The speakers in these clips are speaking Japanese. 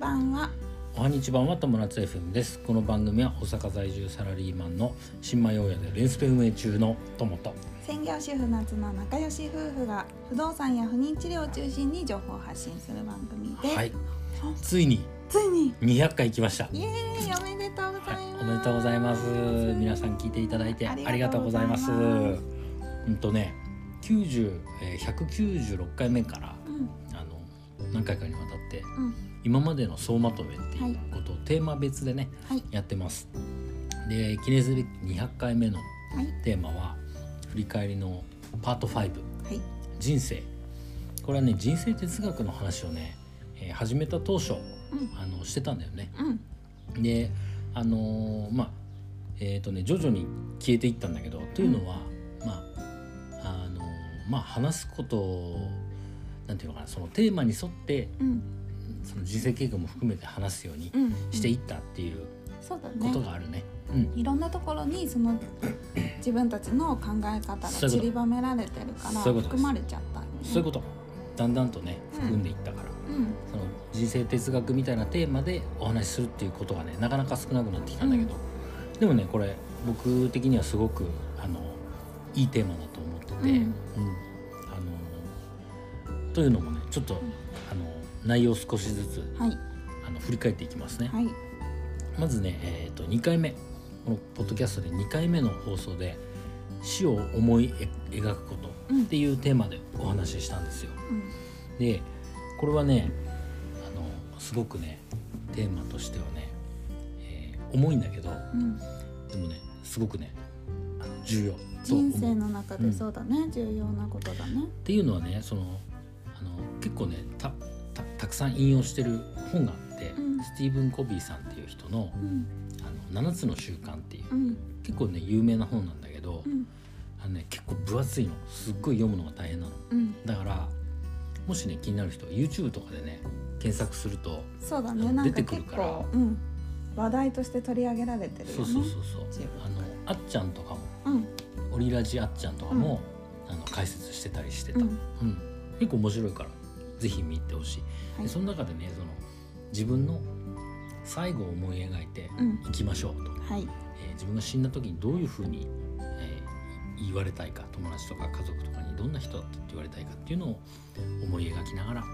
版はおはにちばんは友達 FM ですこの番組は大阪在住サラリーマンの新米大家でレンスペ運営中の友と専業主婦夏の仲良し夫婦が不動産や不妊治療を中心に情報を発信する番組です、はいついについに200回行きましたイエーイおめでとうございます、おめでとうございます皆さん聞いていただいてありがとうございますうんとね90、えー、196回目からうん何回かにわたってうん。今までの総まとめっていうことをテーマ別でねはい。やってます。で記念すべき200回目のはい。テーマは振り返りのパート5はい。人生。これはね人生哲学の話をね、えー始めた当初うん。あのしてたんだよね。うん。であのーまあえっ、とね徐々に消えていったんだけどというのは、まああのーまあ話すことをなんていうのかなそのテーマに沿ってうん。その人生経過も含めて話すようにうんしていったっていうことねがあるね。うん。いろんなところにその 自分たちの考え方が散りばめられてるから含まれちゃったそういうこと。だんだんとねうん含んでいったから、うん。その人生哲学みたいなテーマでお話しするっていうことがねなかなか少なくなってきたんだけど、でもねこれ僕的にはすごくあのいいテーマだと思ってて、うんというのもねちょっと、あの内容を少しずつはい。あの振り返っていきますね。はい。まずね、えー、と2回目。このポッドキャストで2回目の放送で死を思い描くことうん。っていうテーマでお話ししたんですよ。うん。でこれはねあのすごくねテーマとしてはね、えー重いんだけどうん。でもねすごくね重要と人生。の中でそうだね、重要なことだね。っていうのはねそのあの結構ねたたたくさん引用してる本があって、うん。スティーブン・コビーさんっていう人のうん「あの7つの習慣」っていううん。結構ね有名な本なんだけど、うん。あのね、結構分厚いの。すっごい読むのが大変なの。うん。だからもしね気になる人は YouTube とかでね検索するとそうだね。出てくる結から。構、うん、話題として取り上げられてるよね。そうそうそうそう。あのあっちゃんとかもうん。オリラジあっちゃんとかも、あの解説してたりしてた、ううんん結構面白いからぜひ見てほしい、はい。でその中でねその自分の最後を思い描いてうん。いきましょうと、はい。えー自分が死んだ時にどういうふうに、えー言われたいか友達とか家族とかにどんな人だったって言われたいかっていうのを思い描きながら、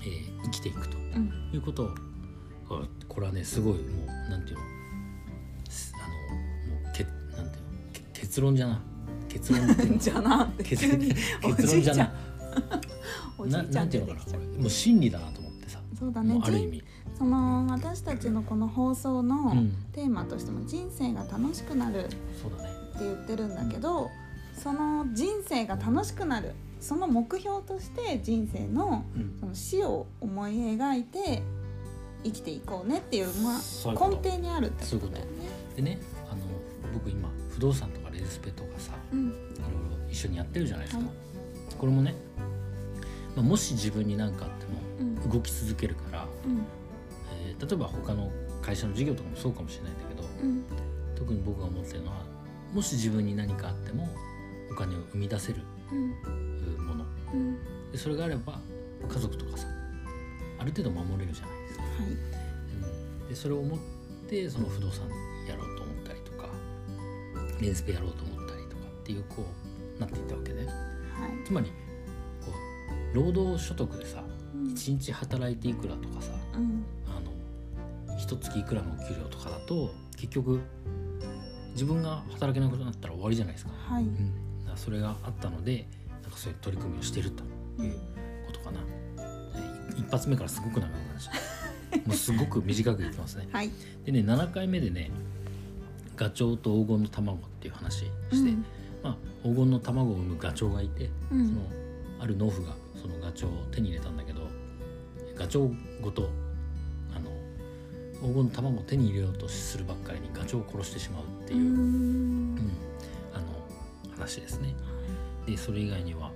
えー生きていくとうん。いうことをこれこれはねすごいもうなんていうのすあのもうけなんていうのけ結論じゃな 結論じゃな結論じゃな おじいちゃん出てきちゃう。これ。もう真理だなと思ってさ。そうだね。ある意味、その私たちのこの放送のうん、テーマとしても人生が楽しくなるって言ってるんだけどその人生が楽しくなるその目標として人生のうん。その死を思い描いて生きていこうねっていう、まあ、根底にあるってことだよね。でねあの僕今不動産とかレジスペとかさうん。いろいろ一緒にやってるじゃないですか、はいこれもね、まあ、もし自分に何かあってうん。も動き続けるから、うん。えー例えば他の会社の事業とかもそうかもしれないんだけどうん。特に僕が思ってるのはもし自分に何かあってもお金を生み出せるもの。うん。でそれがあれば家族とかさある程度守れるじゃないですか、はい。うん、でそれを思ってその不動産やろうと思ったりとかレンスペやろうと思ったりとかっていうこうなっていったわけね。はいつまりこう労働所得でさうん。1日働いていくらとかさうん。あの一月いくらのお給料とかだと結局自分が働けなくなったら終わりじゃないですか,、はい。うん、だそれがあったのでなんかそういう取り組みをしているということかな、で一発目からすごく長くなりました。もうすごく短くいきますね。はい。でね7回目でねガチョウと黄金の卵っていう話して、うんまあ、黄金の卵を産むガチョウがいて、うん。そのある農夫がそのガチョウを手に入れたんだけどガチョウごとあの黄金の卵を手に入れようとするばっかりにガチョウを殺してしまうっていう、ううん。んあの話ですね。でそれ以外には、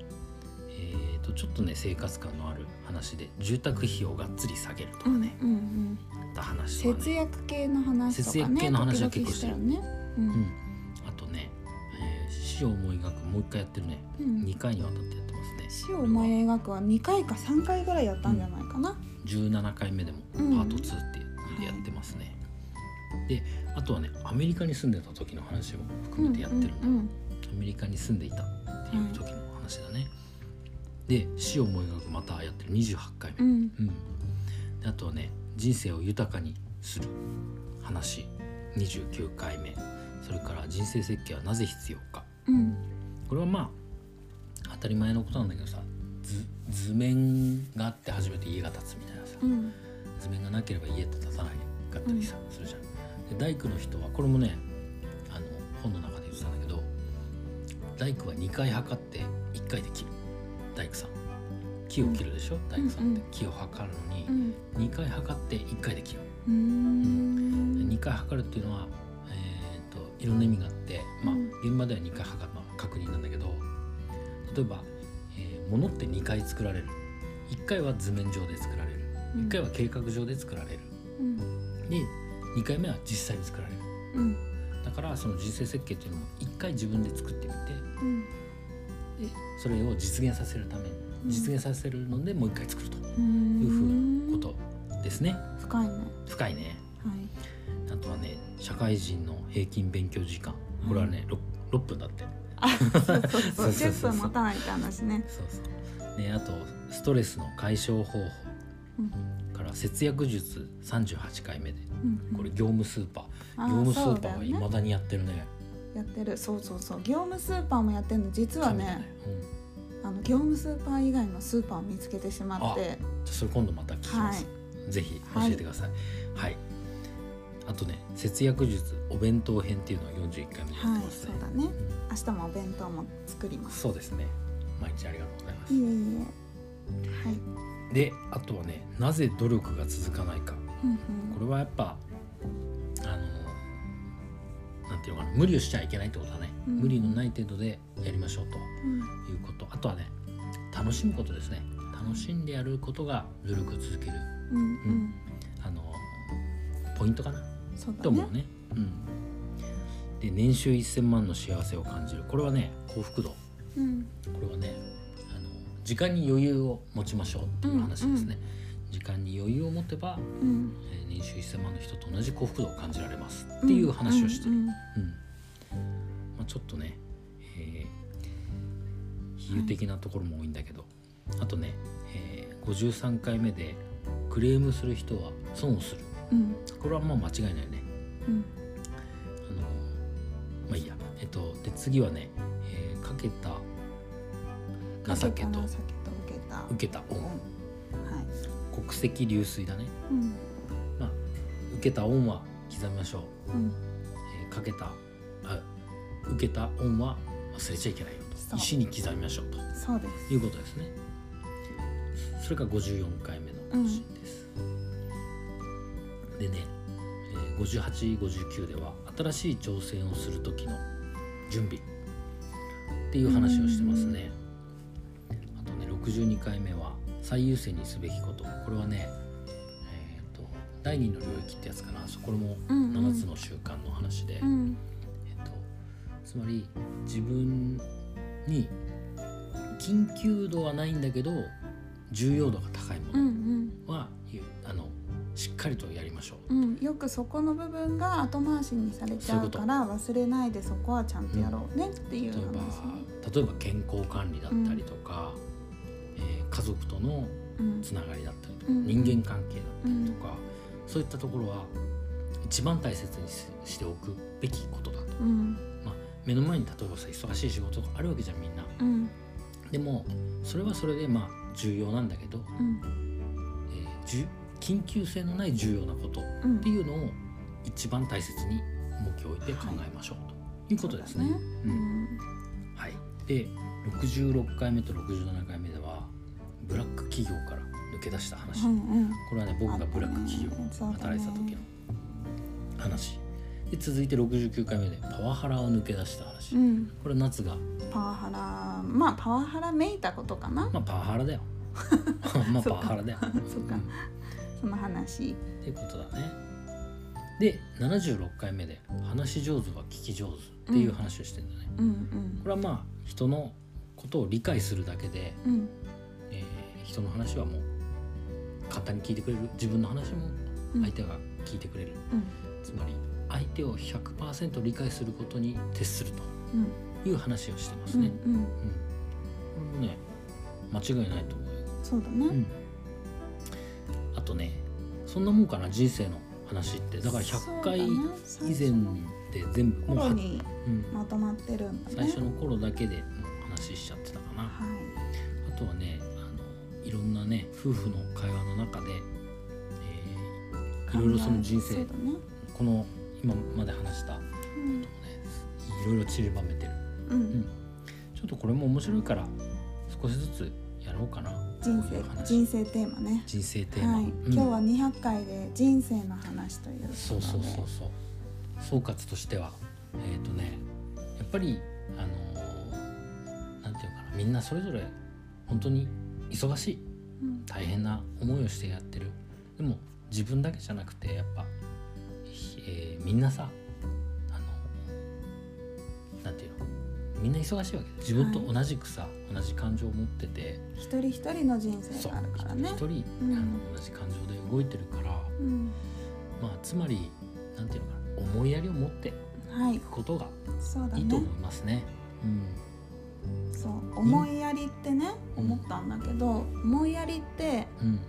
えー、とちょっとね生活感のある話で住宅費をがっつり下げるとかね、うんうんった話ね。節約系の話とかね節約系の話は結構してる。よねううんん、あとね、えー死を思い描くもう一回やってるね。うん。2回にわたってやってますね。死を思い描くは2回か3回ぐらいやったんじゃないかな、17回目でもパうん。ート2ってやってますね、であとはねアメリカに住んでた時の話も含めてやってるんだ、うんアメリカに住んでいたっていう時の話だね、で死を思い描くまたやってる。28回目、うん。あとはね人生を豊かにする話。29回目。それから人生設計はなぜ必要かうん。これはまあ当たり前のことなんだけどさ図図面があって初めて家が建つみたいなさうん。図面がなければ家って建たないかったりさ、するじゃん。で大工の人はこれもねあの本の中で言ってたんだけど大工は2回測って1回で切る。大工さん。木を切るでしょ、大工さんって。うんうん。木を測るのにうん。2回測って1回で切る。うーん。2回測るっていうのは、えー、といろんな意味があって、現場では2回測るのは確認なんだけど例えば、えー物って2回作られる。1回は図面上で作られる。1回は計画上で作られる。うん。で2回目は実際に作られる。うん。だからその人生設計っていうのも1回自分で作ってみてうん。でそれを実現させるため実現させるのでもう1回作るとうんいうふうなことですね。深いね。深いね。はい。あとはね社会人の平均勉強時間これはね 6, 6分だって。あそうそうそう。そうそうそうそう。10分持たないって話ね。そうそう。ねあとストレスの解消方法うんから節約術38回目で。うんこれ業務スーパー。あ業務スーパーはいまね。だにやってるね。やってる。そうそうそう。業務スーパーもやってるの。実はねうん。あの業務スーパー以外のスーパーを見つけてしまって。じゃあそれ今度また聞きます、ぜひ教えてください。はい、あとね節約術お弁当編っていうのを41回目でやっはいてますね、そうだね。明日もお弁当も作ります。そうですね。毎日ありがとうございます、いえいえ。はい。であとはねなぜ努力が続かないか。うんうん。これはやっぱあのなんていうのかな。無理をしちゃいけないってことだね、うん。無理のない程度でやりましょうとうん。いうこと。あとはね楽しむことですね。楽しんでやることが努力を続ける。うん。うん。あのポイントかなそうだね。と思うね。うん、で年収1,000万の幸せを感じる。これはね幸福度。こうん。れはねあの時間に余裕を持ちましょうっていう話ですね。時間に余裕を持てば、うん。えー年収1,000万の人と同じ幸福度を感じられますっていう話をしてる。うんうん。まあ、ちょっとね、えー比喩的なところも多いんだけど、あとね、えー53回目でクレームする人は損をするうん。これはもう間違いないね。うん。あのまあいいや。えっとで次はね、えーかけた情けと情けと。受けた。受けた。恩はい。国籍流水だね。うん。まあ受けた恩は刻みましょう、うん。えーかけたあ受けた恩は忘れちゃいけないよと。石に刻みましょうと。そうです。いうことですね。それが54回目の更新です、でね、えー5859では新しい挑戦をする時の準備っていう話をしてますね。あとね62回目は最優先にすべきこと。これはねえっ、と第二の領域ってやつかな。そこれもうんうん。7つの習慣の話で、うん。えっと、つまり自分に緊急度はないんだけど重要度が高いもうん。のは、ゆあのしっかりとやりましょう。うんうんよくそこの部分が後回しにされちゃうから忘れないでそこはちゃんとやろうねっていう例えば話例えば健康管理だったりとか、えー家族とのうん。つながりだったりとか、うん。人間関係だったりとか、そういったところは一番大切にししておくべきことだと。うん。まあ、目の前に例えばさ忙しい仕事があるわけじゃんみんな。うん。でもそれはそれでまあ重要なんだけど、うん。えー緊急性のない重要なことっうん。ていうのを一番大切に重きを置いて考えましょうということですね。はい、で66回目と67回目ではブラック企業から抜け出した話、うんうんこれはね僕がブラック企業あったね。で働いてた時の話。で続いて69回目でパワハラを抜け出した話、うん。これ夏が。パワハラまあパワハラめいたことかな。まあパワハラだよ。まあパワハラだよ。そっか。うんその話。っていうことだね。で76回目で「話し上手は聞き上手」っていう話をしてるんだね。うんうん。これはまあ人のことを理解するだけで、うん。えー人の話はもう簡単に聞いてくれる。自分の話もうん。相手が聞いてくれる、うん。つまり相手を100%理解することに徹するうん。という話をしてますうんね。うん。うん。これもね間違いないと思うよ。そうだねうん、あとねそんなもんかな人生の話って。だから100回以前で全部もうは、最初の頃にうん、まとまってるんだね。最初の頃だけで話しちゃってたかな。はい。あとはねあのいろんなね夫婦の会話の中で、えーいろいろその人生ね。この今まで話したうんねいろいろ散りばめてる、ううん。ん、ちょっとこれも面白いから少しずつやろうかな人生人生テーマね。人生テーマ、はい、うん。今日は200回で人生の話というそうそうそうそう。総括としてはえっ、とねやっぱりあのーなんていうのかな。みんなそれぞれ本当に忙しいうん。大変な思いをしてやってる。でも自分だけじゃなくてやっぱ、えーみんなさみんな忙しいわけで自分と同じくさ、同じ感情を持ってて。一人一人の人生があるからね。一人一人、うん。あの同じ感情で動いてるから、うん。まあ、つまりなんていうのかな。思いやりを持っていはい。くことがいいとね思いますね。うん。そう。思いやりってねうん。思ったんだけど思いやりってうん。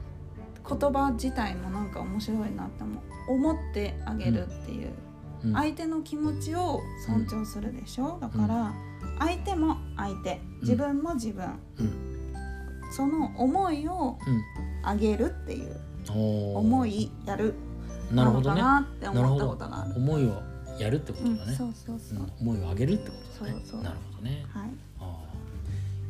言葉自体もなんか面白いなって思う。思ってあげるっていう、うん。相手の気持ちを尊重するでしょ、だから相手も相手。自分も自分、うん。その思いをあげるっていう。思いやる。のなるほどなって思ったことがある。思いをやるってことうんだね、そうそうそう、うん。思いを上げるってことだね。なるほどね。はい。ああ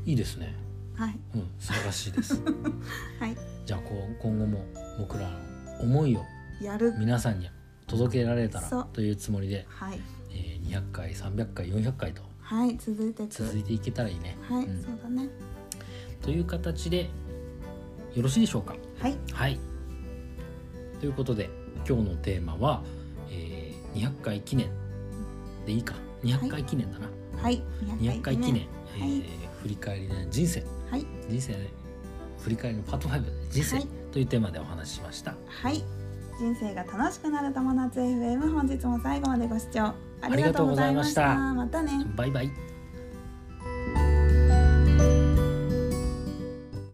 いいですね。はい。うん。素晴らしいです。はい。じゃあこう今後も僕らの思いをやる。皆さんに届けられたらというつもりで、はい。えー、200回300回400回とはい続いて続いていけたらいいね、はい、うん。そうだね。という形でよろしいでしょうか？はい。はい。ということで今日のテーマは、えー、200回記念でいいか。200回記念だな、はい。200回記念、はいえー振り返りで人生。はい。人生振り返りのパート5人生。はい。というテーマでお話ししました、はい。人生が楽しくなる友達 FM 本日も最後までご視聴ありがとうございました。またね。バイバイ